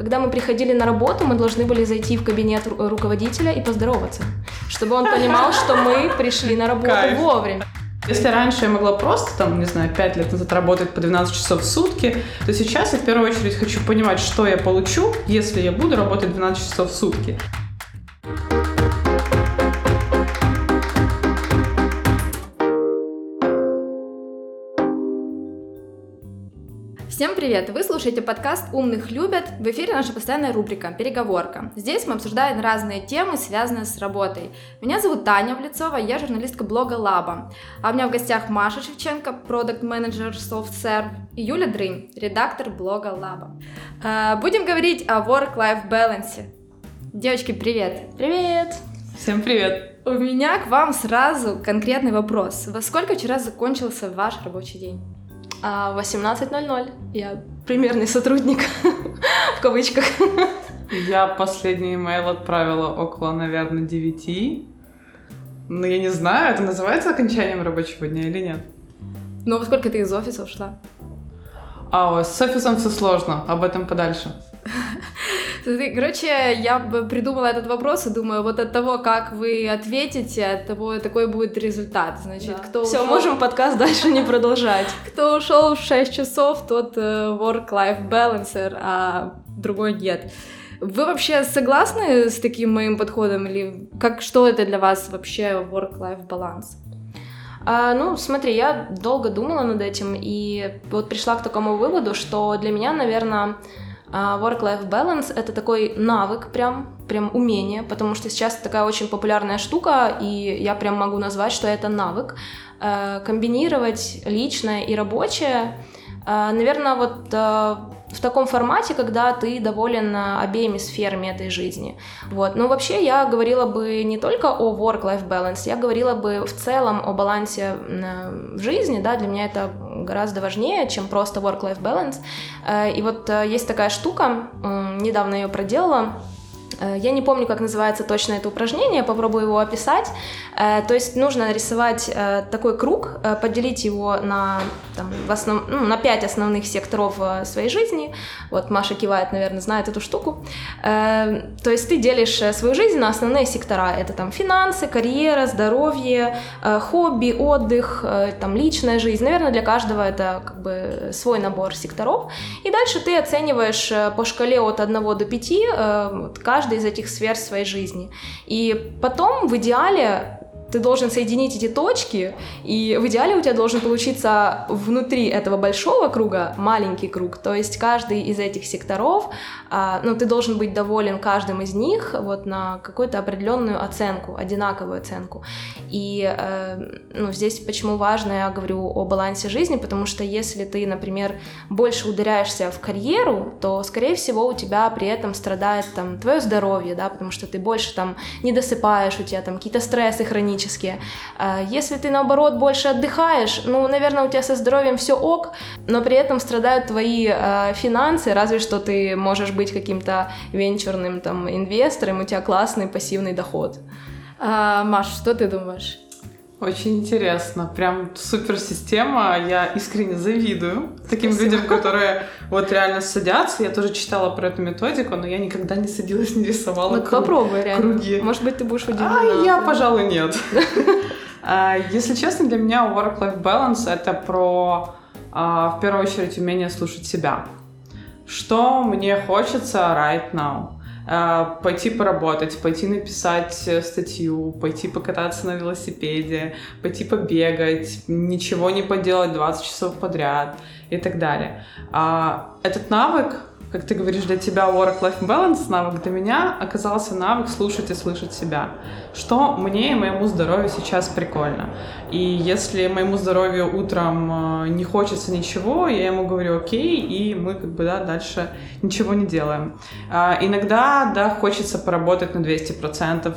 когда мы приходили на работу, мы должны были зайти в кабинет ру- руководителя и поздороваться, чтобы он понимал, что мы пришли на работу Кайф. вовремя. Если раньше я могла просто, там, не знаю, 5 лет назад работать по 12 часов в сутки, то сейчас я в первую очередь хочу понимать, что я получу, если я буду работать 12 часов в сутки. Всем привет! Вы слушаете подкаст «Умных любят». В эфире наша постоянная рубрика «Переговорка». Здесь мы обсуждаем разные темы, связанные с работой. Меня зовут Таня Влецова, я журналистка блога Лаба. А у меня в гостях Маша Шевченко, продукт-менеджер SoftServe, и Юля Дрынь, редактор блога Лаба. А, Будем говорить о work-life balance. Девочки, привет! Привет! Всем привет! У меня к вам сразу конкретный вопрос. Во сколько вчера закончился ваш рабочий день? А, 18.00. Я примерный сотрудник, в кавычках. Я последний имейл отправила около, наверное, 9. Ну, я не знаю, это называется окончанием рабочего дня или нет? Ну, во сколько ты из офиса ушла? А, с офисом все сложно, об этом подальше. Короче, я придумала этот вопрос и думаю, вот от того, как вы ответите, от того, такой будет результат. Значит, кто Все, ушел- можем подкаст дальше не продолжать. кто ушел в 6 часов, тот э, work-life balancer, а другой нет. Вы вообще согласны с таким моим подходом или как что это для вас вообще work-life баланс? А, ну, смотри, я долго думала над этим и вот пришла к такому выводу, что для меня, наверное, work-life balance — это такой навык прям, прям умение, потому что сейчас такая очень популярная штука, и я прям могу назвать, что это навык. Э, Комбинировать личное и рабочее, наверное, вот э, в таком формате, когда ты доволен э, обеими сферами этой жизни. Вот. Но вообще я говорила бы не только о work-life balance, я говорила бы в целом о балансе м, в жизни, да, для меня это гораздо важнее, чем просто work-life balance. Э, И вот э, есть такая штука, недавно ее проделала, Э, Я не помню, как называется точно это упражнение, попробую его описать. Э, То есть нужно нарисовать э, такой круг, э, поделить его на, там, в основ... ну, на пять основных секторов э, своей жизни. Вот Маша кивает, наверное, знает эту штуку. Э, То есть ты делишь э, свою жизнь на основные сектора. Это там финансы, карьера, здоровье, э, хобби, отдых, э, там личная жизнь. Наверное, для каждого это как бы свой набор секторов. И дальше ты оцениваешь э, по шкале от 1 до 5 э, вот каждый из этих сфер своей жизни. И потом в идеале ты должен соединить эти точки, и в идеале у тебя должен получиться внутри этого большого круга маленький круг. То есть каждый из этих секторов, а, ну, ты должен быть доволен каждым из них вот на какую-то определенную оценку, одинаковую оценку. И э, ну, здесь почему важно, я говорю о балансе жизни, потому что если ты, например, больше ударяешься в карьеру, то, скорее всего, у тебя при этом страдает там твое здоровье, да, потому что ты больше там не досыпаешь, у тебя там какие-то стрессы хронические. А Если ты, наоборот, больше отдыхаешь, ну, наверное, у тебя со здоровьем все ок, но при этом страдают твои э, финансы, разве что ты можешь быть каким-то венчурным там инвестором, у тебя классный пассивный доход. А, Маш, что ты думаешь? Очень интересно, прям супер система. Я искренне завидую таким людям, которые вот реально садятся. Я тоже читала про эту методику, но я никогда не садилась, не рисовала Ну, круг- попробуй, реально. круги. Может быть, ты будешь А удивлена. я, пожалуй, нет. А, Если честно, для меня work-life balance это про, а, в первую очередь, умение слушать себя. Что мне хочется right now? А, Пойти поработать, пойти написать э, статью, пойти покататься на велосипеде, пойти побегать, ничего не поделать 20 часов подряд и так далее. А, Этот навык, как ты говоришь, для тебя work-life balance навык, для меня оказался навык слушать и слышать себя. Что мне и моему здоровью сейчас прикольно. И если моему здоровью утром э, не хочется ничего, я ему говорю окей, и мы как бы да, дальше ничего не делаем. А, Иногда, да, хочется поработать на 200%,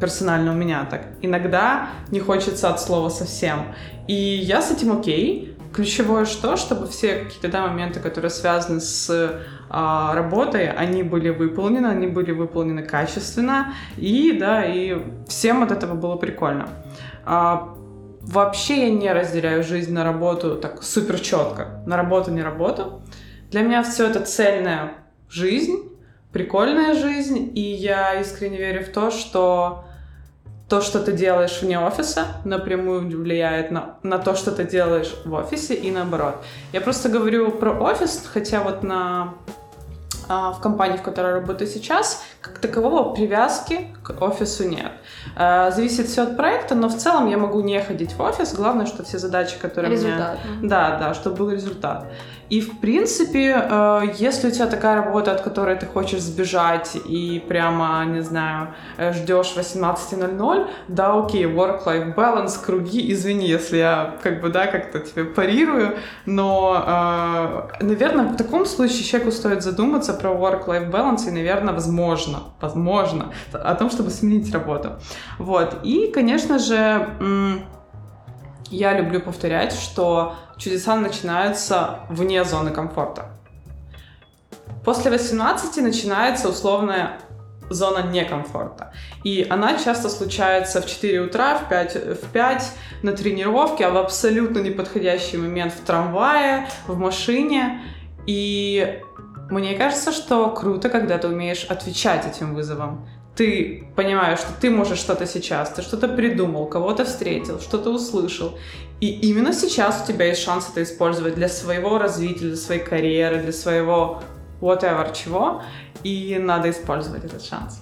персонально у меня так. Иногда не хочется от слова совсем. И я с этим окей. Ключевое что, чтобы все какие-то да, моменты, которые связаны с а, работой, они были выполнены, они были выполнены качественно, и да, и всем от этого было прикольно. А, вообще я не разделяю жизнь на работу так супер четко. На работу, не работу. Для меня все это цельная жизнь, прикольная жизнь, и я искренне верю в то, что то, что ты делаешь вне офиса, напрямую влияет на, на то, что ты делаешь в офисе и наоборот. Я просто говорю про офис, хотя вот на а, в компании, в которой я работаю сейчас, как такового привязки к офису нет. А, зависит все от проекта, но в целом я могу не ходить в офис. Главное, что все задачи, которые результат. мне... Да, да, чтобы был результат. И, в принципе, э, если у тебя такая работа, от которой ты хочешь сбежать и прямо, не знаю, э, ждешь 18.00, да, окей, work-life balance, круги, извини, если я, как бы, да, как-то тебе парирую, но, э, наверное, в таком случае человеку стоит задуматься про work-life balance и, наверное, возможно, возможно, о том, чтобы сменить работу. Вот, и, конечно же, я люблю повторять, что чудеса начинаются вне зоны комфорта. После 18 начинается условная зона некомфорта. И она часто случается в 4 утра, в 5, в 5 на тренировке, а в абсолютно неподходящий момент в трамвае, в машине. И мне кажется, что круто, когда ты умеешь отвечать этим вызовам ты понимаешь, что ты можешь что-то сейчас, ты что-то придумал, кого-то встретил, что-то услышал. И именно сейчас у тебя есть шанс это использовать для своего развития, для своей карьеры, для своего whatever чего. И надо использовать этот шанс.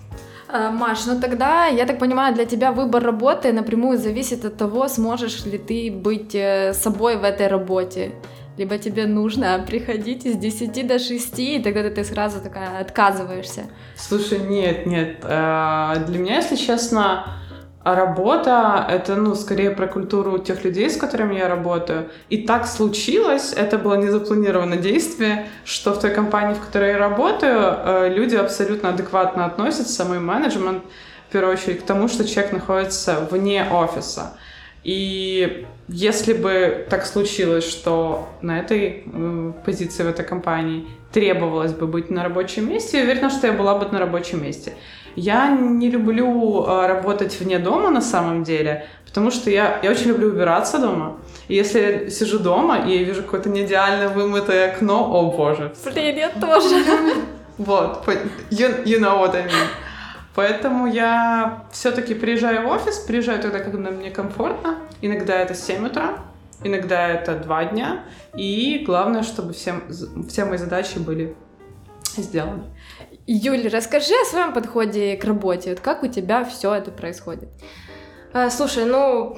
А, Маш, ну тогда, я так понимаю, для тебя выбор работы напрямую зависит от того, сможешь ли ты быть э, собой в этой работе либо тебе нужно приходить с 10 до 6, и тогда ты сразу такая отказываешься. Слушай, нет, нет. Э, для меня, если честно, работа — это, ну, скорее про культуру тех людей, с которыми я работаю. И так случилось, это было незапланированное действие, что в той компании, в которой я работаю, э, люди абсолютно адекватно относятся, мой менеджмент, в первую очередь, к тому, что человек находится вне офиса. И если бы так случилось, что на этой э, позиции в этой компании требовалось бы быть на рабочем месте, я уверена, что я была бы на рабочем месте. Я не люблю э, работать вне дома на самом деле, потому что я, я очень люблю убираться дома. И если я сижу дома и я вижу какое-то неидеально вымытое окно, о боже. Блин, я тоже. Вот, you, you know what I mean. Поэтому я все-таки приезжаю в офис, приезжаю тогда, когда мне комфортно. Иногда это 7 утра, иногда это 2 дня. И главное, чтобы все, все мои задачи были сделаны. Юль, расскажи о своем подходе к работе. Вот как у тебя все это происходит? А, слушай, ну,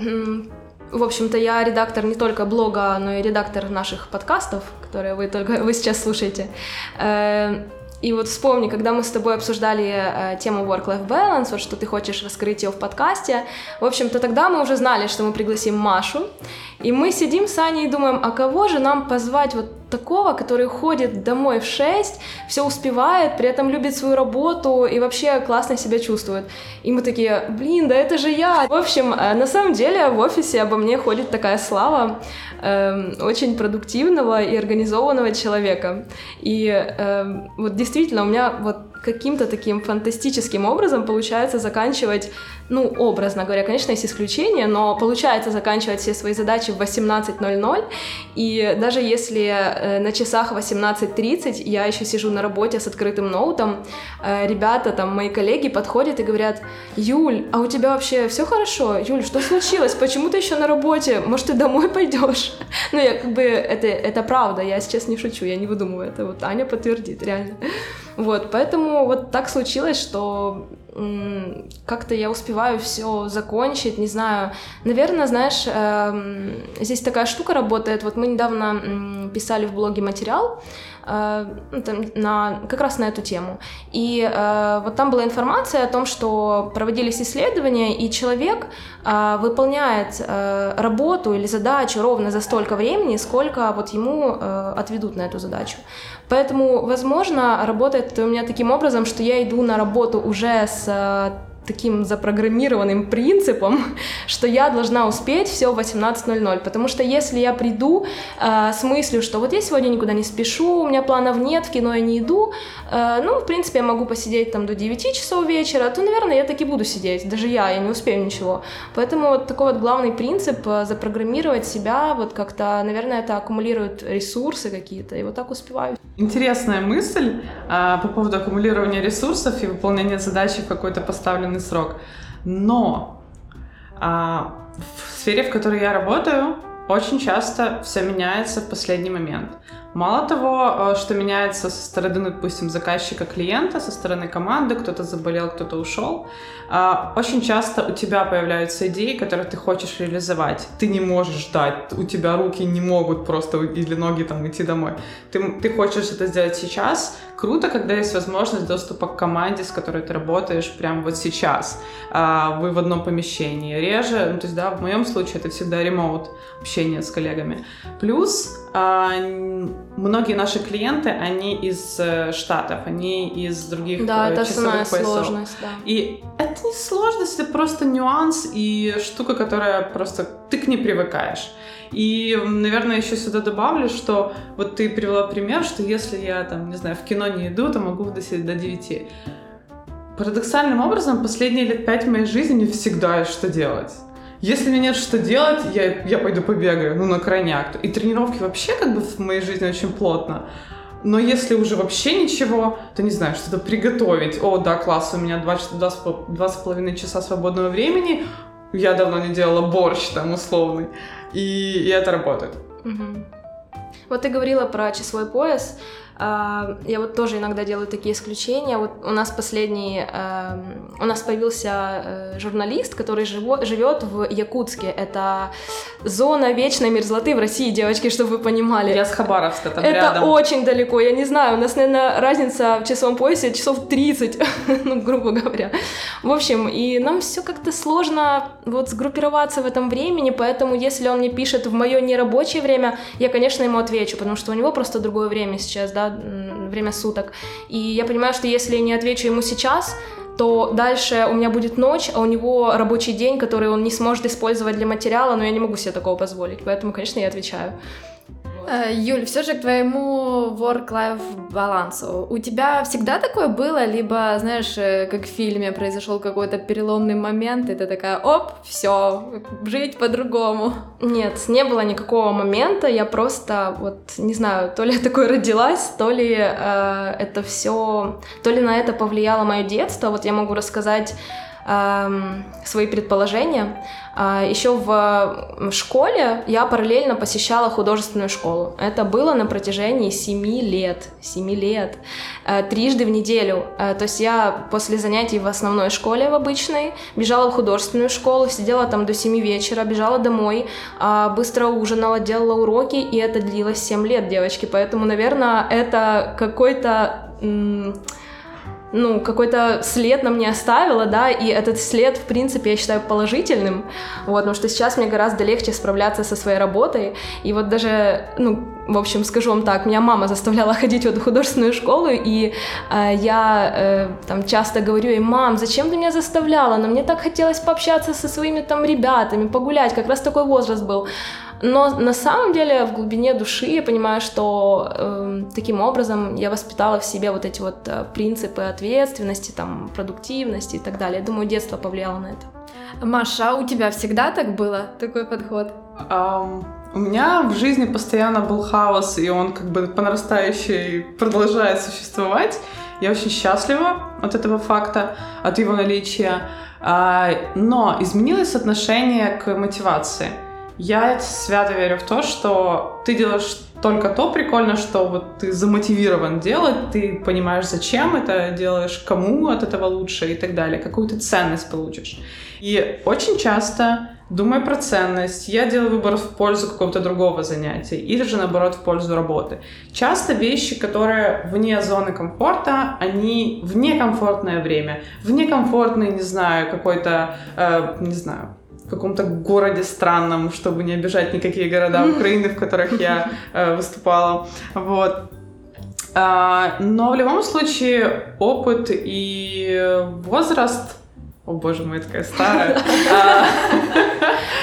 в общем-то, я редактор не только блога, но и редактор наших подкастов, которые вы только вы сейчас слушаете. И вот вспомни, когда мы с тобой обсуждали э, тему work-life balance, вот что ты хочешь раскрыть ее в подкасте, в общем-то тогда мы уже знали, что мы пригласим Машу, и мы сидим с Аней и думаем, а кого же нам позвать вот такого, который ходит домой в 6, все успевает, при этом любит свою работу и вообще классно себя чувствует. И мы такие, блин, да это же я. В общем, э, на самом деле в офисе обо мне ходит такая слава э, очень продуктивного и организованного человека. И э, вот действительно у меня вот каким-то таким фантастическим образом получается заканчивать, ну, образно говоря, конечно, есть исключения, но получается заканчивать все свои задачи в 18.00, и даже если э, на часах 18.30 я еще сижу на работе с открытым ноутом, э, ребята, там, мои коллеги подходят и говорят, Юль, а у тебя вообще все хорошо? Юль, что случилось? Почему ты еще на работе? Может, ты домой пойдешь? Ну, я как бы, это, это правда, я сейчас не шучу, я не выдумываю, это вот Аня подтвердит, реально. Вот, поэтому вот так случилось, что как-то я успеваю все закончить, не знаю. Наверное, знаешь, э, здесь такая штука работает. Вот мы недавно писали в блоге материал на, как раз на эту тему. И э, вот там была информация о том, что проводились исследования, и человек э, выполняет э, работу или задачу ровно за столько времени, сколько вот ему э, отведут на эту задачу. Поэтому, возможно, работает у меня таким образом, что я иду на работу уже с таким запрограммированным принципом, что я должна успеть все в 18.00, потому что если я приду э, с мыслью, что вот я сегодня никуда не спешу, у меня планов нет, в кино я не иду, ну, в принципе, я могу посидеть там до 9 часов вечера, то, наверное, я таки буду сидеть, даже я, я не успею ничего. Поэтому вот такой вот главный принцип э, запрограммировать себя, вот как-то, наверное, это аккумулирует ресурсы какие-то, и вот так успеваю. Интересная мысль э, по поводу аккумулирования ресурсов и выполнения задачи в какой-то поставленный срок. Но а, в сфере, в которой я работаю, очень часто все меняется в последний момент. Мало того, э, что меняется со стороны, допустим, заказчика клиента, со стороны команды, кто-то заболел, кто-то ушел, а, очень часто у тебя появляются идеи, которые ты хочешь реализовать. Ты не можешь ждать, у тебя руки не могут просто или ноги там идти домой. Ты, ты хочешь это сделать сейчас. Круто, когда есть возможность доступа к команде, с которой ты работаешь прямо вот сейчас. А, вы в одном помещении. Реже, ну, то есть, да, в моем случае это всегда ремоут, общение с коллегами. Плюс многие наши клиенты, они из э, Штатов, они из других да, э, это основная поясов. сложность, да. И это не сложность, это просто нюанс и штука, которая просто ты к ней привыкаешь. И, наверное, еще сюда добавлю, что вот ты привела пример, что если я там, не знаю, в кино не иду, то могу досидеть до 9. Парадоксальным образом, последние лет пять моей жизни мне всегда есть что делать. Если мне нет что делать, я, я пойду побегаю, ну, на крайняк. И тренировки вообще как бы в моей жизни очень плотно. Но если уже вообще ничего, то не знаю, что-то приготовить. О, да, класс, у меня два, два, два с половиной часа свободного времени. Я давно не делала борщ там условный. И, и это работает. Угу. Вот ты говорила про часовой пояс. Я вот тоже иногда делаю такие исключения. Вот у нас последний, эм, у нас появился э, журналист, который живет в Якутске. Это зона вечной мерзлоты в России, девочки, чтобы вы понимали. Я с Хабаровска там Это рядом. очень далеко, я не знаю. У нас, наверное, разница в часовом поясе часов 30, ну, грубо говоря. В общем, и нам все как-то сложно вот сгруппироваться в этом времени, поэтому если он мне пишет в мое нерабочее время, я, конечно, ему отвечу, потому что у него просто другое время сейчас, да, время суток. И я понимаю, что если я не отвечу ему сейчас, то дальше у меня будет ночь, а у него рабочий день, который он не сможет использовать для материала, но я не могу себе такого позволить. Поэтому, конечно, я отвечаю. Э, Юль, все же к твоему work-life балансу. У тебя всегда такое было, либо, знаешь, э, как в фильме произошел какой-то переломный момент, и ты такая, оп, все, жить по-другому. Нет, не было никакого момента, я просто, вот, не знаю, то ли я такой родилась, то ли э, это все, то ли на это повлияло мое детство. Вот я могу рассказать свои предположения. А, Еще в школе я параллельно посещала художественную школу. Это было на протяжении семи лет. Семи лет. Э, трижды в неделю. Э, то есть я после занятий в основной школе, в обычной, бежала в художественную школу, сидела там до семи вечера, бежала домой, а, быстро ужинала, делала уроки, и это длилось семь лет, девочки. Поэтому, наверное, это какой-то ну, какой-то след на мне оставила, да, и этот след, в принципе, я считаю положительным, вот, потому что сейчас мне гораздо легче справляться со своей работой, и вот даже, ну, в общем, скажу вам так, меня мама заставляла ходить в эту художественную школу, и э, я э, там часто говорю ей, мам, зачем ты меня заставляла, но мне так хотелось пообщаться со своими там ребятами, погулять, как раз такой возраст был, но на самом деле в глубине души я понимаю, что э, таким образом я воспитала в себе вот эти вот э, принципы ответственности, там, продуктивности и так далее. Я думаю, детство повлияло на это. Маша, а у тебя всегда так было, такой подход? Um, у меня в жизни постоянно был хаос, и он как бы по нарастающей продолжает существовать. Я очень счастлива от этого факта, от его наличия. Uh, но изменилось отношение к мотивации. Я свято верю в то, что ты делаешь только то прикольно, что вот ты замотивирован делать, ты понимаешь, зачем это делаешь, кому от этого лучше и так далее, какую ты ценность получишь. И очень часто, думая про ценность, я делаю выбор в пользу какого-то другого занятия или же, наоборот, в пользу работы. Часто вещи, которые вне зоны комфорта, они в некомфортное время, в некомфортный, не знаю, какой-то, э, не знаю, в каком-то городе странном, чтобы не обижать никакие города Украины, в которых я э, выступала. Вот. А, но в любом случае опыт и возраст О боже мой, такая старая. А,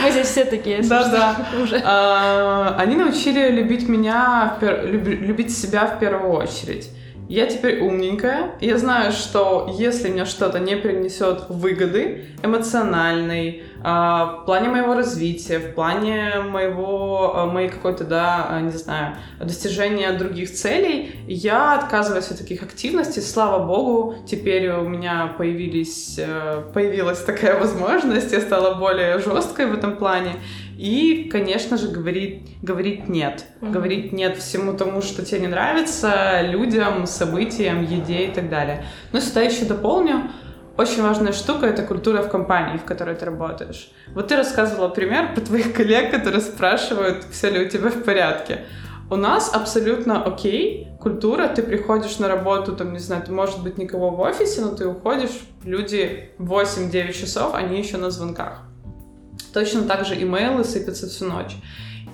Мы здесь все такие. Да, да. Уже. А, Они научили любить меня, любить себя в первую очередь. Я теперь умненькая. Я знаю, что если мне что-то не принесет выгоды эмоциональной, а, в плане моего развития, в плане моего, а, моей какой-то, да, а, не знаю, достижения других целей, я отказываюсь от таких активностей. Слава богу, теперь у меня появились, э, появилась такая возможность, я стала более жесткой в этом плане. И, конечно же, говорить, говорить нет. Мгм. Говорить нет всему тому, что тебе не нравится, людям, событиям, еде и так далее. Но сюда еще дополню. Очень важная штука — это культура в компании, в которой ты работаешь. Вот ты рассказывала пример про твоих коллег, которые спрашивают, все ли у тебя в порядке. У нас абсолютно окей культура, ты приходишь на работу, там, не знаю, ты, может быть, никого в офисе, но ты уходишь, люди 8-9 часов, они еще на звонках. Точно так же имейлы сыпятся всю ночь.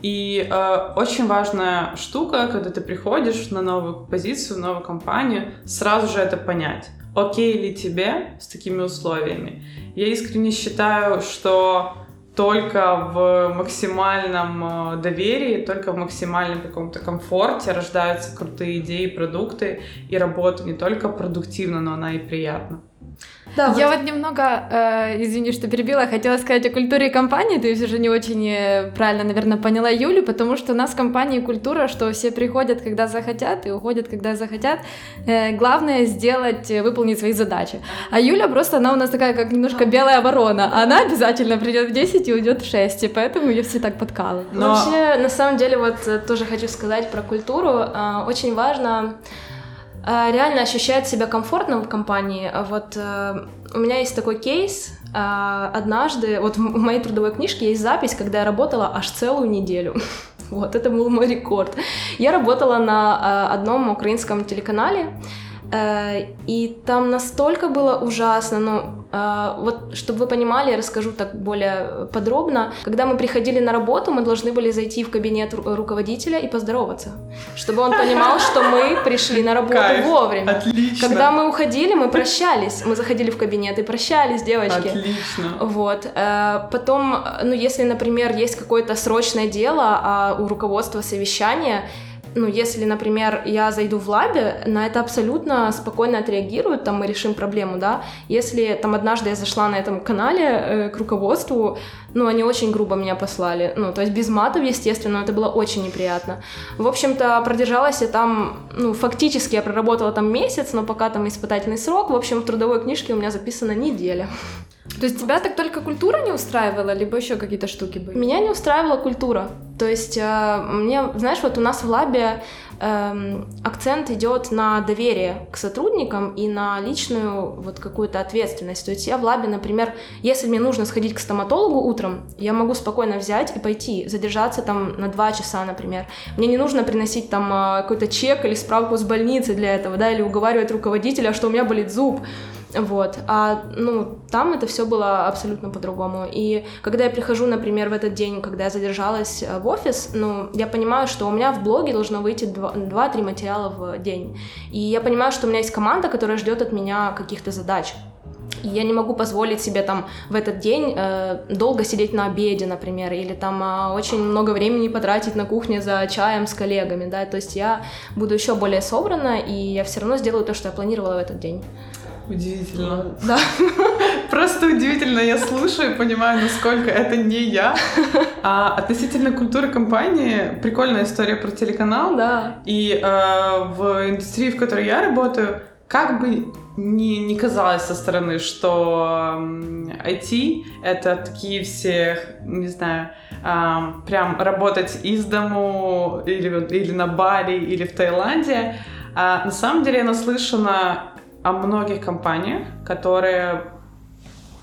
И э, очень важная штука, когда ты приходишь на новую позицию, в новую компанию, сразу же это понять. Окей ли тебе с такими условиями? Я искренне считаю, что только в максимальном э, доверии, только в максимальном каком-то комфорте рождаются крутые идеи, продукты, и работа не только продуктивна, но она и приятна. Да, Я вот немного, э, извини, что перебила, хотела сказать о культуре компании, ты все же не очень э, правильно, наверное, поняла Юлю, потому что у нас в компании культура, что все приходят, когда захотят, и уходят, когда захотят. Э, главное сделать, э, выполнить свои задачи. А Юля просто, она у нас такая, как немножко белая ворона. Она обязательно придет в 10 и уйдет в 6, и поэтому ее все так подкалывают. Но- Вообще, на самом деле, вот э, тоже хочу сказать про культуру. А, Очень важно а, реально ощущать себя комфортно в компании. А Вот э, у меня есть такой кейс. а, Однажды, вот в моей трудовой книжке есть запись, когда я работала аж целую неделю. Вот, это был мой рекорд. Я работала на а, одном украинском телеканале, и там настолько было ужасно, ну, а, вот, чтобы вы понимали, я расскажу так более подробно. Когда мы приходили на работу, мы должны были зайти в кабинет ру- руководителя и поздороваться, чтобы он понимал, что мы пришли на работу Кайф. вовремя. Отлично! Когда мы уходили, мы прощались. Мы заходили в кабинет и прощались, девочки. Отлично! Вот. э, Потом, э, ну, если, например, есть какое-то срочное дело, а у руководства совещание, ну, если, например, я зайду в лабе, на это абсолютно спокойно отреагируют, там мы решим проблему, да. Если там однажды я зашла на этом канале э, к руководству, ну, они очень грубо меня послали, ну, то есть без матов, естественно, но это было очень неприятно. В общем-то, продержалась я там, ну, фактически я проработала там месяц, но пока там испытательный срок, в общем, в трудовой книжке у меня записана неделя. То есть тебя так только культура не устраивала, либо еще какие-то штуки были? Меня не устраивала культура. То есть э, мне, знаешь, вот у нас в лабе эм, акцент идет на доверие к сотрудникам и на личную вот какую-то ответственность. То есть я в лабе, например, если мне нужно сходить к стоматологу утром, я могу спокойно взять и пойти, задержаться там на два часа, например. Мне не нужно приносить там э, какой-то чек или справку с больницы для этого, да, или уговаривать руководителя, что у меня болит зуб. Вот. А, ну, там это все было абсолютно по-другому. И когда я прихожу, например, в этот день, когда я задержалась э, в офис, ну, я понимаю, что у меня в блоге должно выйти два- 2-3 материала в день. И я понимаю, что у меня есть команда, которая ждет от меня каких-то задач. И я не могу позволить себе там в этот день э, долго сидеть на обеде, например, или там э, очень много времени потратить на кухне за чаем с коллегами, да, то есть я буду еще более собрана, и я все равно сделаю то, что я планировала в этот день. Удивительно. Да. Просто удивительно, я слушаю и понимаю, насколько это не я. А относительно культуры компании, прикольная история про телеканал. Да. И э, в индустрии, в которой я работаю, как бы не, не казалось со стороны, что IT — это такие все, не знаю, ам, прям работать из дому или, или на Бали, или в Таиланде. А на самом деле я наслышана о многих компаниях, которые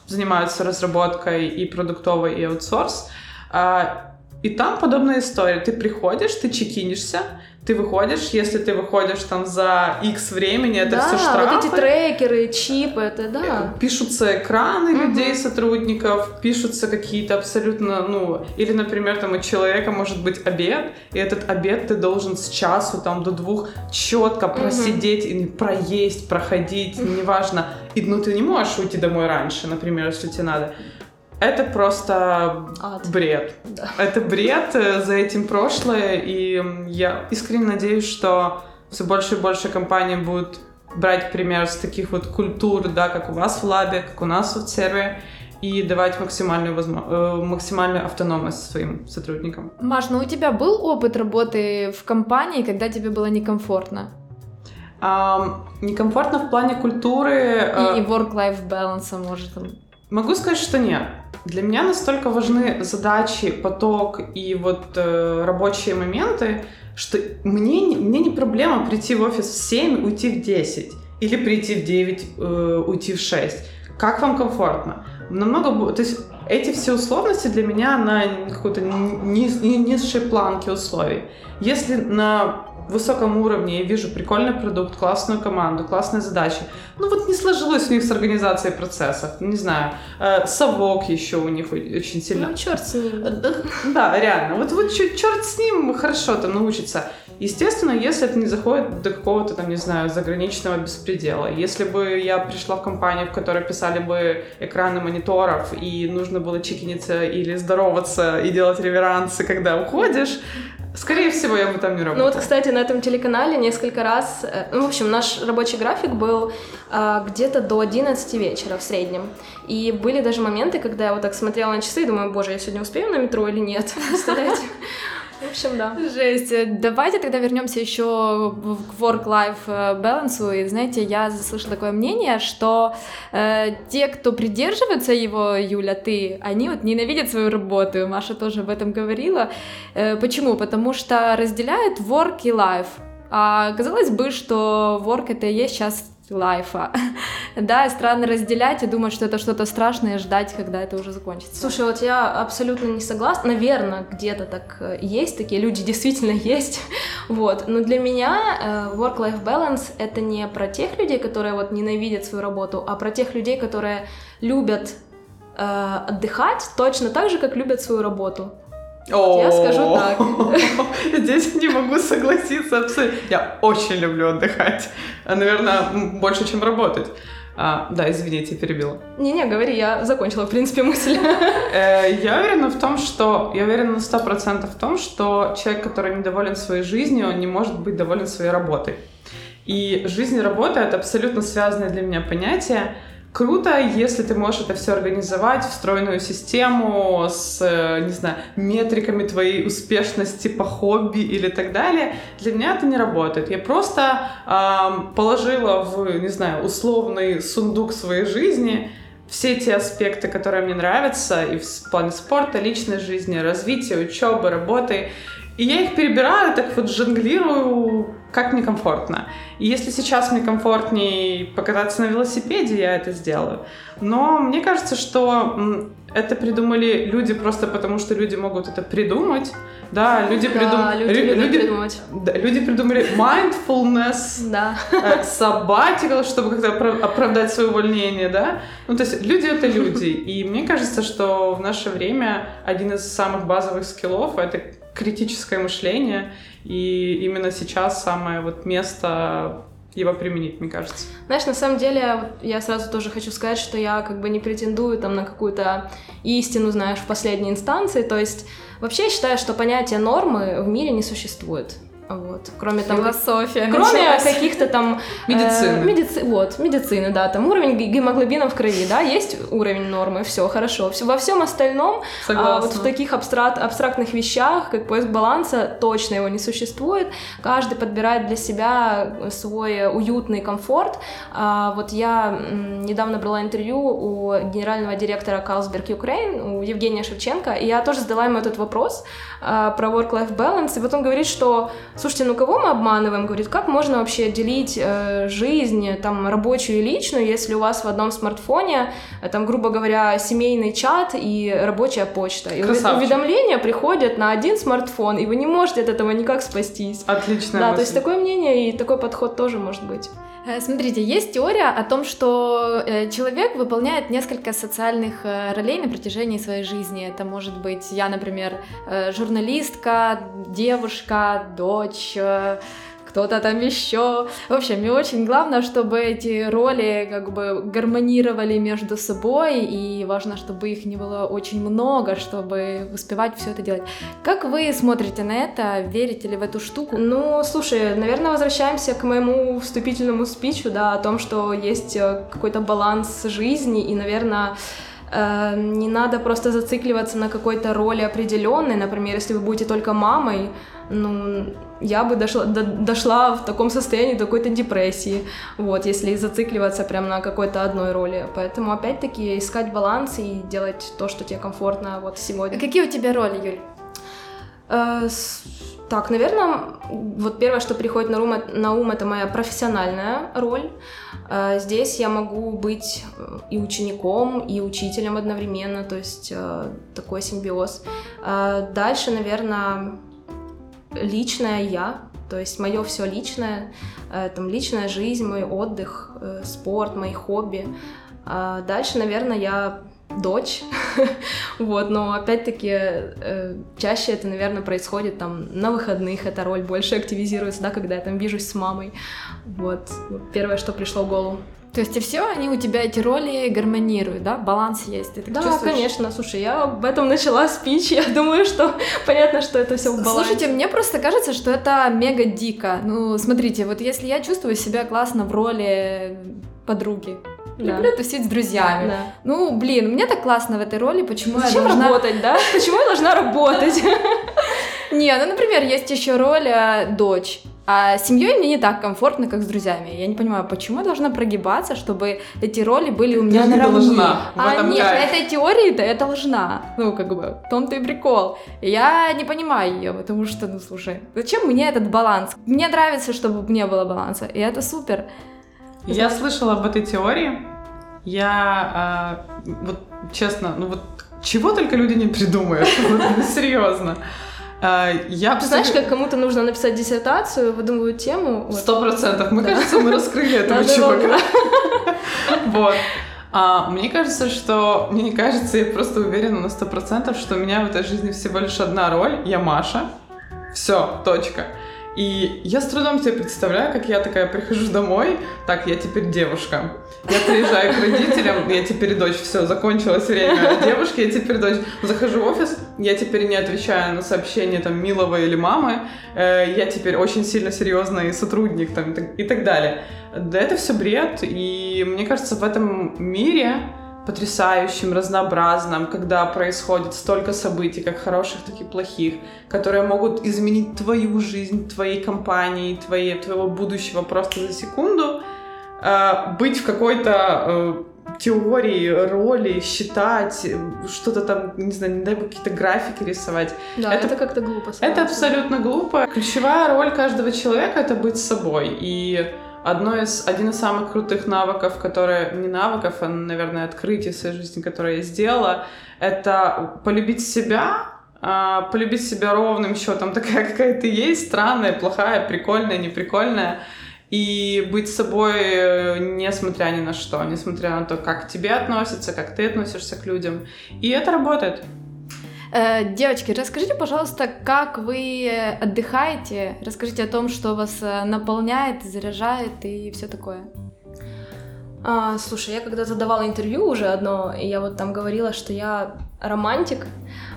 занимаются разработкой и продуктовой, и аутсорс. А, И там подобная история. Ты приходишь, ты чекинишься, ты выходишь, если ты выходишь там за X времени, это да, все штрафы. вот эти трекеры, чипы, это да. Пишутся экраны Мгм. людей, сотрудников, пишутся какие-то абсолютно, ну, или, например, там у человека может быть обед, и этот обед ты должен с часу там до двух четко просидеть и проесть, проходить, неважно. И, ну, ты не можешь уйти домой раньше, например, если тебе надо. Это просто Ад. бред. Да. Это бред, э, за этим прошлое, и я искренне надеюсь, что все больше и больше компаний будут брать пример с таких вот культур, да, как у вас в лабе, как у нас в сервере, и давать максимальную, возмо- э, максимальную автономность своим сотрудникам. Маш, ну у тебя был опыт работы в компании, когда тебе было некомфортно? Ам, некомфортно в плане культуры. э, И, и work-life balance, может, там. Могу сказать, что нет. Для меня настолько важны задачи, поток и вот э, рабочие моменты, что мне, не- мне не проблема прийти в офис в 7, уйти в 10. Или прийти в 9, э, уйти в 6. Как вам комфортно? Намного... То есть эти все условности для меня на какой-то низ- ни- низшей планке условий. Если на высоком уровне я вижу прикольный продукт, классную команду, классные задачи, ну вот не сложилось у них с организацией процессов, не знаю, э, совок еще у них очень сильно. Ну, черт с ним. Да, реально. Вот, вот черт с ним, хорошо там научится. Естественно, если это не заходит до какого-то там, не знаю, заграничного беспредела. Если бы я пришла в компанию, в которой писали бы экраны мониторов, и нужно было чекиниться или здороваться и делать реверансы, когда уходишь, скорее всего, я бы там не Ну работала. вот, кстати, на этом телеканале несколько раз, э, ну, в общем, наш рабочий график был а, где-то до 11 вечера в среднем. И были даже моменты, когда я вот так смотрела на часы и думаю, боже, я сегодня успею на метро или нет? Представляете? В общем, да. Жесть. Давайте тогда вернемся еще к work-life э, балансу. И знаете, я слышала такое мнение, что э, те, кто придерживается его, Юля, ты, они вот ненавидят свою работу. Маша тоже об этом говорила. Э, почему? Потому что разделяют work и life. А казалось бы, что work это и есть сейчас лайфа. да, и странно разделять и думать, что это что-то страшное, и ждать, когда это уже закончится. Слушай, вот я абсолютно не согласна. Наверное, где-то так э, есть, такие люди действительно есть. вот. Но для меня э, work-life balance — это не про тех людей, которые вот ненавидят свою работу, а про тех людей, которые любят э, отдыхать точно так же, как любят свою работу. Я скажу так. Здесь не могу согласиться абсолютно. Я очень люблю отдыхать. Наверное, больше, чем работать. А, да, извините, перебила. Не-не, говори, я закончила, в принципе, мысль. Э, Я уверена в том, что... Я уверена на 100% в том, что человек, который недоволен своей жизнью, он не может быть доволен своей работой. И жизнь и работа — это абсолютно связанные для меня понятия. Круто, если ты можешь это все организовать, встроенную систему с, э, не знаю, метриками твоей успешности по хобби или так далее. Для меня это не работает. Я просто ам, положила в, не знаю, условный сундук своей жизни все те аспекты, которые мне нравятся, и в плане спорта, личной жизни, развития, учебы, работы. И я их перебираю, так вот жонглирую, как мне комфортно. И если сейчас мне комфортнее покататься на велосипеде, я это сделаю. Но мне кажется, что это придумали люди просто потому, что люди могут это придумать. Да, люди, Да, придум- люди лю- любят люди- придумать. да, люди придумали mindfulness, Да. э, sabbatical, чтобы как-то опра- оправдать свое увольнение, да? Ну, то есть люди — это люди. И мне кажется, что в наше время один из самых базовых скиллов — это критическое мышление. И именно сейчас самое вот место его применить, мне кажется. Знаешь, на самом деле, я сразу тоже хочу сказать, что я как бы не претендую там на какую-то истину, знаешь, в последней инстанции. То есть вообще я считаю, что понятие нормы в мире не существует. Вот. Кроме там Философия. Кроме началась. каких-то там... э, Медицины. медици- Вот, медицины, да, там уровень ге- гемоглобина в крови, да, есть уровень нормы, все хорошо. Все, во всем остальном, а, вот в таких абстракт, абстрактных вещах, как поиск баланса, точно его не существует. Каждый подбирает для себя свой уютный комфорт. А, вот я недавно брала интервью у генерального директора Carlsberg Ukraine, у Евгения Шевченко, и я тоже задала ему этот вопрос а, про work-life balance, и вот он говорит, что слушайте, ну кого мы обманываем? Говорит, как можно вообще делить э, жизнь, там, рабочую и личную, если у вас в одном смартфоне, э, там, грубо говоря, семейный чат и рабочая почта. И Красавчик. уведомления приходят на один смартфон, и вы не можете от этого никак спастись. Отличная Да, мысль. то есть такое мнение и такой подход тоже может быть. Э, Смотрите, есть теория о том, что э, человек выполняет несколько социальных э, ролей на протяжении своей жизни. Это может быть я, например, журналистка, девушка, дочь, кто-то там еще. В общем, мне очень главное, чтобы эти роли как бы гармонировали между собой, и важно, чтобы их не было очень много, чтобы успевать все это делать. Как вы смотрите на это? Верите ли в эту штуку? Ну, слушай, наверное, возвращаемся к моему вступительному спичу, да, о том, что есть э, какой-то баланс жизни, и, наверное, э, не надо просто зацикливаться на какой-то роли определенной. Например, если вы будете только мамой, ну, я бы дошла, до- дошла в таком состоянии до какой-то депрессии, вот, если зацикливаться прям на какой-то одной роли. Поэтому, опять-таки, искать баланс и делать то, что тебе комфортно вот сегодня. Какие у тебя роли, Юль? Э, с- Так, наверное, вот первое, что приходит на ум, на ум, это моя профессиональная роль. Э, Здесь я могу быть э, и учеником, и учителем одновременно, то есть э, такой симбиоз. Дальше, наверное, личное я, то есть мое все личное, э, там личная жизнь, мой отдых, э, спорт, мои хобби. А Дальше, наверное, я дочь, вот, но опять-таки э, чаще это, наверное, происходит там на выходных, эта роль больше активизируется, да, когда я там вижусь с мамой, вот, первое, что пришло в голову. То есть и все, они у тебя эти роли гармонируют, да? Баланс есть, ты так Да, чувствуешь? конечно, слушай, я об этом начала спич, я думаю, что понятно, что это все в балансе. Слушайте, мне просто кажется, что это мега дико. Ну, смотрите, вот если я чувствую себя классно в роли подруги, Да. люблю тусить с друзьями. Да. Ну, блин, мне так классно в этой роли, почему Зачем я должна... работать, да? Почему я должна работать? Не, ну, например, есть еще роль э, дочь. А с семьей мне не так комфортно, как с друзьями. Я не понимаю, почему я должна прогибаться, чтобы эти роли были у меня не наравне. должна. В А этом нет, кайф. на этой теории-то я должна. Ну, как бы, в том-то и прикол. Я не понимаю ее, потому что, ну, слушай, зачем мне этот баланс? Мне нравится, чтобы не было баланса, и это супер. Я слышала об этой теории. Я, а, вот честно, ну вот чего только люди не придумают. Серьезно. А, Я Ты знаешь, как кому-то нужно написать диссертацию, выдумывают тему. Сто процентов. Мы, кажется, мы раскрыли этого чувака. Вот. А, мне кажется, что... Мне не кажется, я просто уверена на сто процентов, что у меня в этой жизни всего лишь одна роль. Я Маша. Все, точка. И я с трудом себе представляю, как я такая прихожу домой, так, я теперь девушка. Я приезжаю к родителям, я теперь дочь, все, закончилось время девушки, я теперь дочь. Захожу в офис, я теперь не отвечаю на сообщения там милого или мамы, э, я теперь очень сильно серьезный сотрудник там, и так- далее. Да это все бред, и мне кажется, в этом мире потрясающим, разнообразным, когда происходит столько событий, как хороших, так и плохих, которые могут изменить твою жизнь, твоей компании, твоей, твоего будущего просто за секунду, э, быть в какой-то э, теории, роли, считать, что-то там, не знаю, не дай бог, какие-то графики рисовать. Да, Это- это, как-то глупо. Это абсолютно глупо. Ключевая роль каждого человека — это быть собой. И одно из, один из самых крутых навыков, которые... Не навыков, а, наверное, открытий в своей жизни, которые я сделала, это полюбить себя, а, полюбить себя ровным счетом, такая, какая ты есть, странная, плохая, прикольная, неприкольная, и быть собой, э, несмотря ни на что, несмотря на то, как к тебе относятся, как ты относишься к людям. И это работает. Э, девочки, расскажите, пожалуйста, как вы отдыхаете? Расскажите о том, что вас э, наполняет, заряжает и все такое. А, слушай, я когда-то давала интервью уже одно, и я вот там говорила, что я романтик,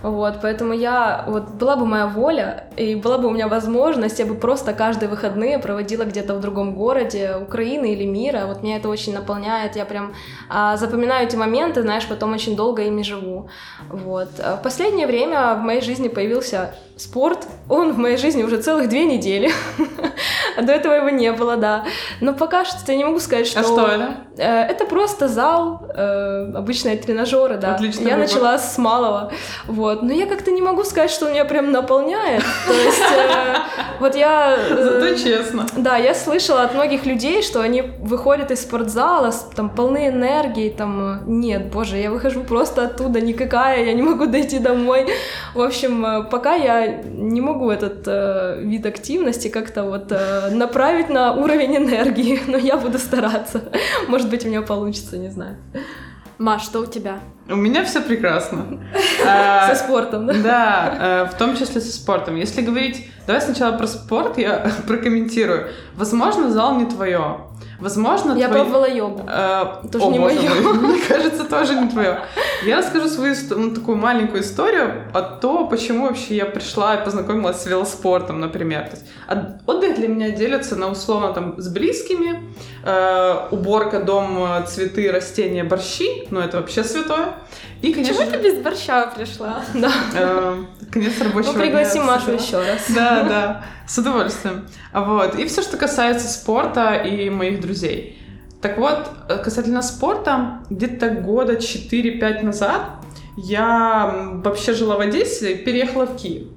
вот, поэтому я, вот, была бы моя воля, и была бы у меня возможность, я бы просто каждые выходные проводила где-то в другом городе, Украины или мира, вот меня это очень наполняет, я прям а, запоминаю эти моменты, знаешь, потом очень долго ими живу, вот. А В последнее время в моей жизни появился спорт, он в моей жизни уже целых две недели, до этого его не было, да. Но пока что я не могу сказать, что... А что это? Э, Это просто зал, э, обычные тренажеры, да. Отличный я начала с малого, вот. Но я как-то не могу сказать, что он меня прям наполняет. То есть, э, вот я... э, Зато честно. Да, я слышала от многих людей, что они выходят из спортзала, там, полны энергии, там, э, нет, боже, я выхожу просто оттуда никакая, я не могу дойти домой. В общем, э, пока я не могу этот э, вид активности как-то вот э, направить на уровень энергии, но я буду стараться. Может быть, у меня получится, не знаю. Маш, что у тебя? У меня все прекрасно. А, Со спортом, да? Да, э, в том числе со спортом. Если говорить... Давай сначала про спорт, я прокомментирую. Возможно, зал не твое. Возможно, Я пробовала йогу. Э, Тоже о, не мой, Мне кажется, тоже не твое. Я расскажу свою ну, такую маленькую историю о том, почему вообще я пришла и познакомилась с велоспортом, например. То есть от- отдых для меня делится на условно там с близкими, э, уборка, дом, цветы, растения, борщи, ну это вообще святое. И, конечно, Почему ты без борща пришла? Да. э, конец рабочего Мы дня. пригласим Машу еще раз. Да, да, с удовольствием. Вот. И все, что касается спорта и моих друзей. Так вот, э, касательно спорта, где-то года 4-5 назад я вообще жила в Одессе и переехала в Киев.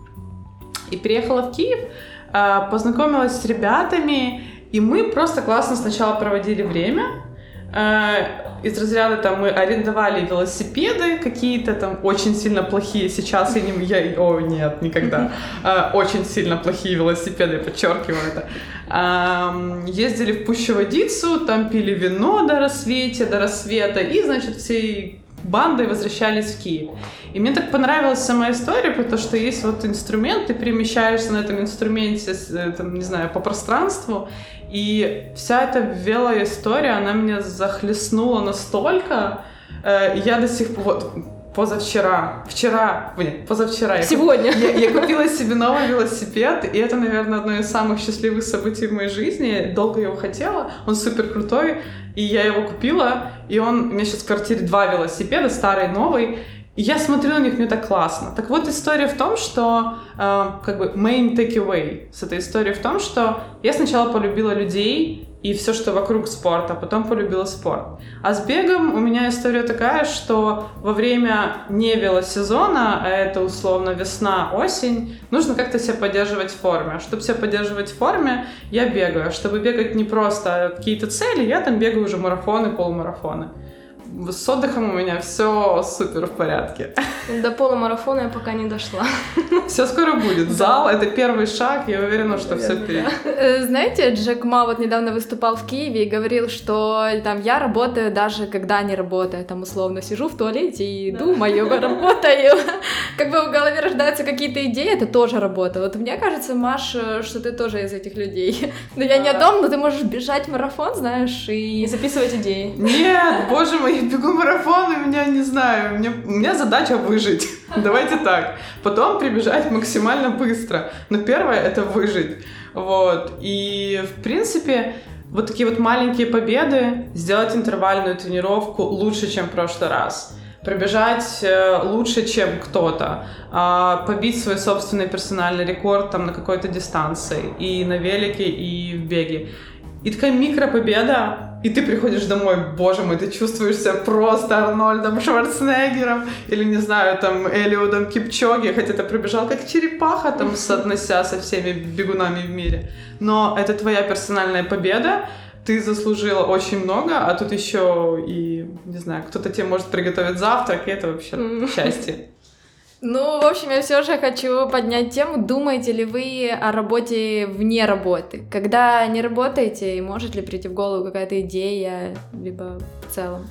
И переехала в Киев, а, познакомилась с ребятами, и мы просто классно сначала проводили время. Э, Из разряда там мы арендовали велосипеды какие-то там очень сильно плохие. Сейчас я не... Я, о, нет, никогда. Э, Очень сильно плохие велосипеды, подчеркиваю это. Ам, Ездили в Пущеводицу, там пили вино до рассвета, до рассвета, и, значит, всей бандой возвращались в Киев. И мне так понравилась сама история, потому что есть вот инструмент, ты перемещаешься на этом инструменте, э, там, не знаю, по пространству, и вся эта велоистория, она меня захлестнула настолько, э, я до сих пор, вот, позавчера, вчера, нет, позавчера я Сегодня. я, я купила себе новый велосипед, и это, наверное, одно из самых счастливых событий в моей жизни. Долго его хотела, он супер крутой, и я его купила, и он, у меня сейчас в квартире два велосипеда, старый и новый, и я смотрю на них, мне так классно. Так вот, история в том, что, э, как бы, main takeaway с этой историей в том, что я сначала полюбила людей и все, что вокруг спорта, а потом полюбила спорт. А с бегом у меня история такая, что во время не велосезона, а это условно весна, осень, нужно как-то себя поддерживать в форме. Чтобы себя поддерживать в форме, я бегаю. Чтобы бегать не просто какие-то цели, я там бегаю уже марафоны, полумарафоны. С отдыхом у меня все супер в порядке. До полумарафона я пока не дошла. Все скоро будет. Зал — это первый шаг, я уверена, что все впереди. Э, Знаете, Джек Ма вот недавно выступал в Киеве и говорил, что там я работаю даже когда не работаю, там условно сижу в туалете и думаю, работаю. Как бы в голове рождаются какие-то идеи, это тоже работа. Вот мне кажется, Маш, э, что ты тоже из этих людей. Ну я не о том, но ты можешь бежать марафон, знаешь, И и записывать идеи. Нет, боже мой, я бегу марафон, и у меня, не знаю, у меня, у меня задача выжить. Давайте так. Потом прибежать максимально быстро. Но первое — это выжить. Вот. И, в принципе, вот такие вот маленькие победы, сделать интервальную тренировку лучше, чем в прошлый раз. Пробежать э, лучше, чем кто-то, а, побить свой собственный персональный рекорд там на какой-то дистанции и на велике, и в беге. И такая микропобеда, и ты приходишь домой, боже мой, ты чувствуешь себя просто Арнольдом Шварценеггером, или, не знаю, там, Элиудом Кипчоги, хотя ты пробежал как черепаха, там, соотнося со всеми бегунами в мире. Но это твоя персональная победа, ты заслужила очень много, а тут еще и, не знаю, кто-то тебе может приготовить завтрак, и это вообще счастье. Ну, в общем, я все же хочу поднять тему, думаете ли вы о работе вне работы? Когда не работаете, может ли прийти в голову какая-то идея, либо в целом?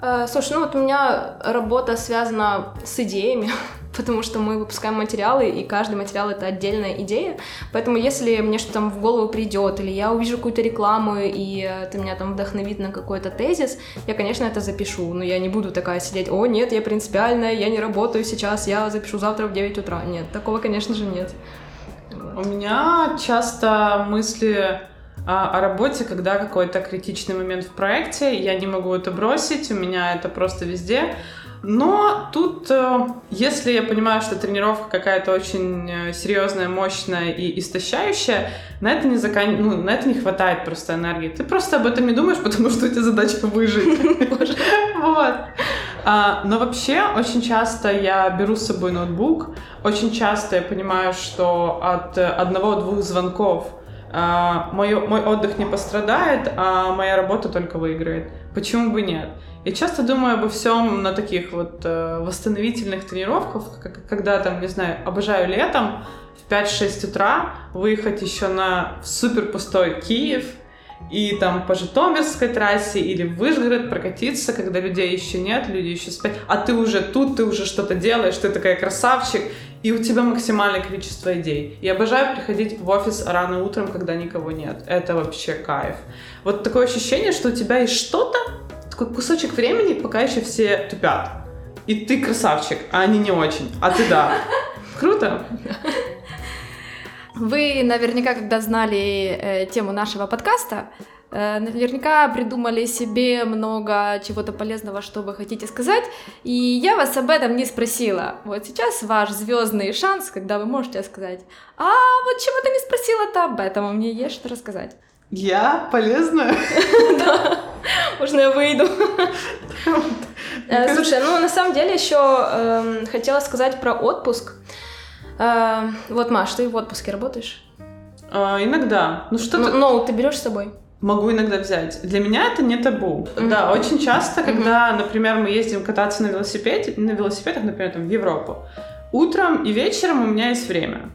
Э, Слушай, ну вот у меня работа связана с идеями, потому что мы выпускаем материалы, и каждый материал это отдельная идея. Поэтому если мне что-то там в голову придет, или я увижу какую-то рекламу, и э, это меня там вдохновит на какой-то тезис, я, конечно, это запишу. Но я не буду такая сидеть, о, нет, я принципиальная, я не работаю сейчас, я запишу завтра в 9 утра. Нет, такого, конечно же, нет. Вот. У меня часто мысли а, о работе, когда какой-то критичный момент в проекте, я не могу это бросить, у меня это просто везде. Но тут, э, если я понимаю, что тренировка какая-то очень э, серьезная, мощная и истощающая, на это не, закан... ну, на это не хватает просто энергии. Ты просто об этом не думаешь, потому что у тебя задача выжить. Вот. А, но вообще, очень часто я беру с собой ноутбук, очень часто я понимаю, что от одного-двух звонков а, мой, мой отдых не пострадает, а моя работа только выиграет. Почему бы нет? Я часто думаю обо всем на таких вот э, восстановительных тренировках, когда там, не знаю, обожаю летом в 5-6 утра выехать еще на супер пустой Киев и там по Житомирской трассе или в Вышгород прокатиться, когда людей еще нет, люди еще спят, а ты уже тут, ты уже что-то делаешь, ты такая красавчик, и у тебя максимальное количество идей. Я обожаю приходить в офис рано утром, когда никого нет. Это вообще кайф. Вот такое ощущение, что у тебя есть что-то, такой кусочек времени, пока еще все тупят. И ты красавчик, а они не очень. А ты да. Круто? Вы наверняка, когда знали э, тему нашего подкаста, наверняка придумали себе много чего-то полезного, что вы хотите сказать, и я вас об этом не спросила. Вот сейчас ваш звездный шанс, когда вы можете сказать, а вот чего ты не спросила-то об этом, а мне есть что рассказать. Я полезная? Да. Можно я выйду? Э, слушай, ну на самом деле еще эм, хотела сказать про отпуск. Э, вот, Маш, ты в отпуске работаешь? А, иногда. Ну что ты... Ноут ты берешь с собой? Могу иногда взять. Для меня это не табу. Mm-hmm. Да, очень часто, когда, mm-hmm. например, мы ездим кататься на велосипеде, на велосипедах, например, там, в Европу, утром и вечером у меня есть время.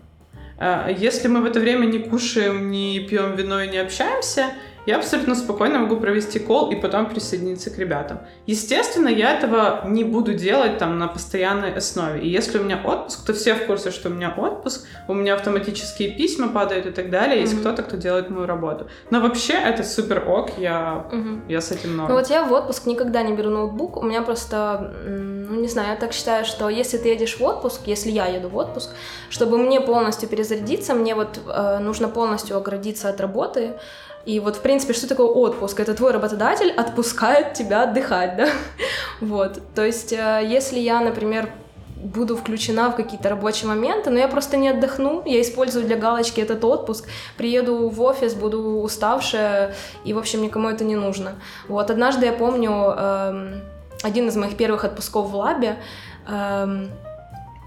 Э, если мы в это время не кушаем, не пьем вино и не общаемся, я абсолютно спокойно могу провести кол и потом присоединиться к ребятам. Естественно, я этого не буду делать там на постоянной основе. И если у меня отпуск, то все в курсе, что у меня отпуск, у меня автоматические письма падают и так далее, есть mm-hmm. кто-то, кто делает мою работу. Но вообще это супер ок, я, mm-hmm. я с этим норм. Ну вот я в отпуск никогда не беру ноутбук, у меня просто, не знаю, я так считаю, что если ты едешь в отпуск, если я еду в отпуск, чтобы мне полностью перезарядиться, мне вот э, нужно полностью оградиться от работы, и вот, в принципе, что такое отпуск? Это твой работодатель отпускает тебя отдыхать, да? Вот. То есть, э, если я, например, буду включена в какие-то рабочие моменты, но я просто не отдохну, я использую для галочки этот отпуск, приеду в офис, буду уставшая, и, в общем, никому это не нужно. Вот, однажды я помню эм, один из моих первых отпусков в лабе, эм,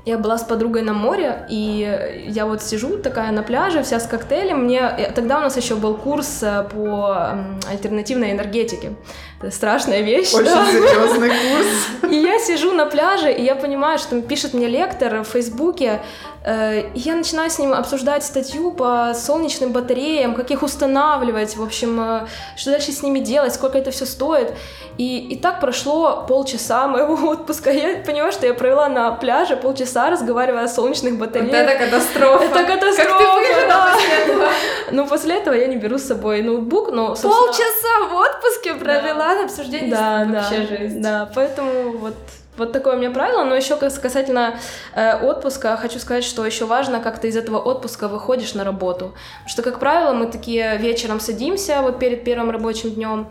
я была с подругой на море, и я вот сижу такая на пляже, вся с коктейлем. Мне тогда у нас еще был курс э, по альтернативной энергетике. Это страшная вещь. Очень да. серьезный курс. И я сижу на пляже, и я понимаю, что пишет мне лектор в Фейсбуке, э, и я начинаю с ним обсуждать статью по солнечным батареям, как их устанавливать, в общем, э, что дальше с ними делать, сколько это все стоит. И, и так прошло полчаса моего отпуска. Я понимаю, что я провела на пляже полчаса, разговаривая о солнечных батареях. Вот это катастрофа. Это катастрофа, как ты выжила да. после этого? Ну, после этого я не беру с собой ноутбук, но... Собственно... Полчаса в отпуске провела да. на обсуждение. Да, вообще да. жизнь. Да, поэтому вот вот такое у меня правило, но еще касательно э, отпуска, хочу сказать, что еще важно, как ты из этого отпуска выходишь на работу. Потому что, как правило, мы такие вечером садимся вот перед первым рабочим днем,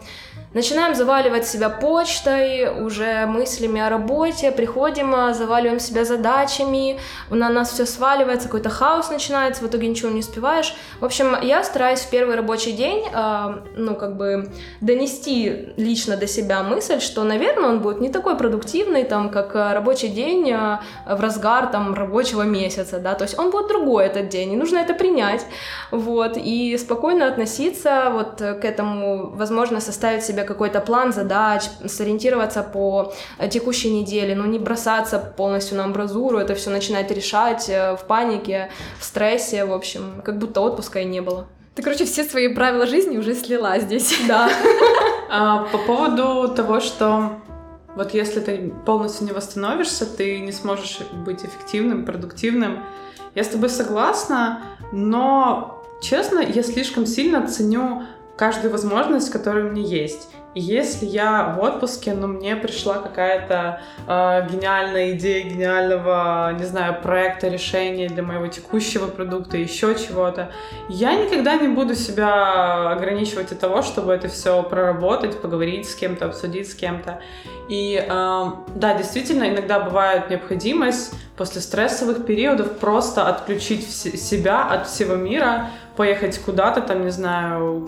Начинаем заваливать себя почтой, уже мыслями о работе, приходим, а, заваливаем себя задачами, на нас все сваливается, какой-то хаос начинается, в итоге ничего не успеваешь. В общем, я стараюсь в первый рабочий день, э, ну, как бы донести лично до себя мысль, что, наверное, он будет не такой продуктивный, там, как а, рабочий день в разгар, там, рабочего месяца, да, то есть он будет другой этот день, и нужно это принять, вот, и спокойно относиться вот к этому, возможно, составить себе какой-то план задач, сориентироваться по э, текущей неделе, но не бросаться полностью на амбразуру, это все начинать решать э, в панике, в стрессе, в общем, как будто отпуска и не было. Ты, короче, все свои правила жизни уже слила здесь. Да. А, по поводу того, что вот если ты полностью не восстановишься, ты не сможешь быть эффективным, продуктивным. Я с тобой согласна, но, честно, я слишком сильно ценю каждую возможность, которая у меня есть. И если я в отпуске, но мне пришла какая-то э, гениальная идея гениального, не знаю, проекта, решения для моего текущего продукта, еще чего-то, я никогда не буду себя ограничивать от того, чтобы это все проработать, поговорить с кем-то, обсудить с кем-то. И э, да, действительно, иногда бывает необходимость после стрессовых периодов просто отключить себя от всего мира, поехать куда-то, там, не знаю,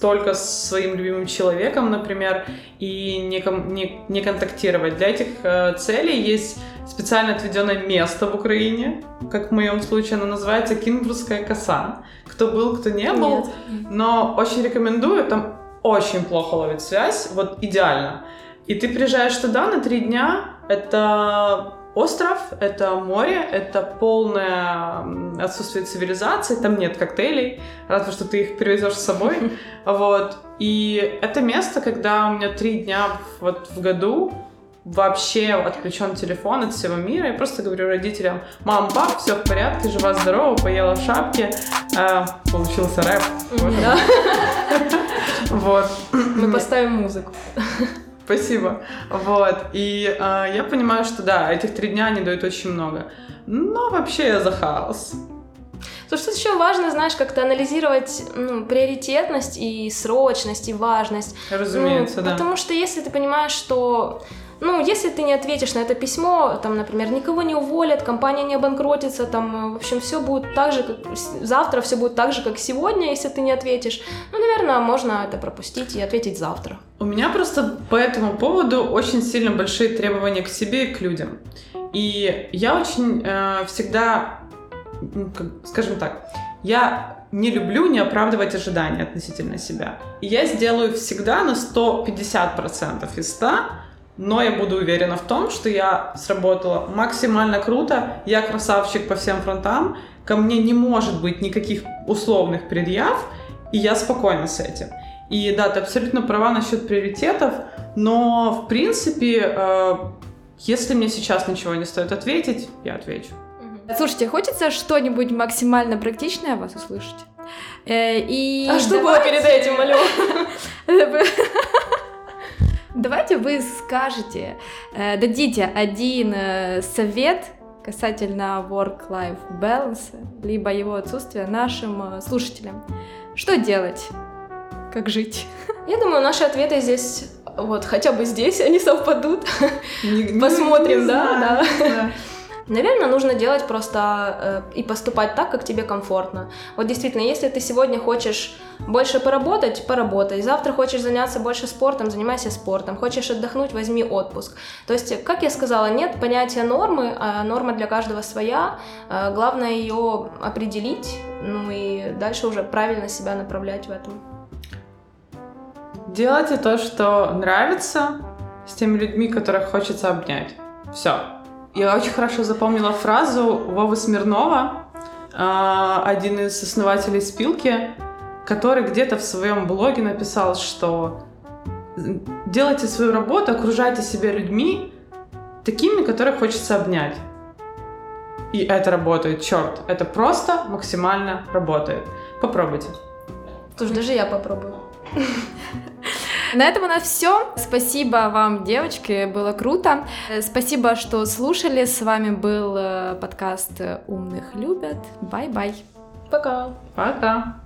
только с своим любимым человеком, например, и не, ком- не, не контактировать. Для этих э, целей есть специально отведенное место в Украине, как в моем случае оно называется Кинбургская коса. Кто был, кто не был, Нет. но очень рекомендую, там очень плохо ловит связь, вот идеально. И ты приезжаешь туда на три дня, это остров, это море, это полное отсутствие цивилизации, там нет коктейлей, разве что ты их перевезешь с собой. Вот. И это место, когда у меня три дня вот в году вообще отключен телефон от всего мира. Я просто говорю родителям, мам, пап, все в порядке, жива, здорова, поела в шапке. Э, получился рэп. Вот. Мы поставим музыку. Спасибо. Вот. И э, я понимаю, что да, этих три дня они дают очень много. Но вообще я за хаос. Слушай, тут еще важно, знаешь, как-то анализировать ну, приоритетность и срочность, и важность. Разумеется, ну, да. Потому что если ты понимаешь, что ну, если ты не ответишь на это письмо, там, например, никого не уволят, компания не обанкротится, там, в общем, все будет так же, как завтра, все будет так же, как сегодня, если ты не ответишь. Ну, наверное, можно это пропустить и ответить завтра. У меня просто по этому поводу очень сильно большие требования к себе и к людям. И я очень э, всегда, скажем так, я не люблю не оправдывать ожидания относительно себя. И я сделаю всегда на 150% из 100 но я буду уверена в том, что я сработала максимально круто, я красавчик по всем фронтам, ко мне не может быть никаких условных предъяв, и я спокойна с этим. И да, ты абсолютно права насчет приоритетов, но в принципе, э, если мне сейчас ничего не стоит ответить, я отвечу. Слушайте, хочется что-нибудь максимально практичное вас услышать? Э, и а что было перед этим, алло? Давайте вы скажете, э, дадите один э, совет касательно work-life balance, либо его отсутствия нашим э, слушателям. Что делать? Как жить? Я думаю, наши ответы здесь, вот, хотя бы здесь они совпадут. Посмотрим, да, да. Наверное, нужно делать просто э, и поступать так, как тебе комфортно. Вот действительно, если ты сегодня хочешь больше поработать, поработай. Завтра хочешь заняться больше спортом, занимайся спортом. Хочешь отдохнуть, возьми отпуск. То есть, как я сказала, нет понятия нормы, а норма для каждого своя. Э, главное ее определить, ну и дальше уже правильно себя направлять в этом. Делайте то, что нравится, с теми людьми, которых хочется обнять. Все. Я очень хорошо запомнила фразу Вовы Смирнова, а, один из основателей Спилки, который где-то в своем блоге написал, что делайте свою работу, окружайте себя людьми, такими, которых хочется обнять. И это работает, черт, это просто максимально работает. Попробуйте. Слушай, даже я попробую. На этом у нас все. Спасибо вам, девочки, было круто. Э, спасибо, что слушали. С вами был э, подкаст «Умных любят». Bye-bye. Пока. Пока.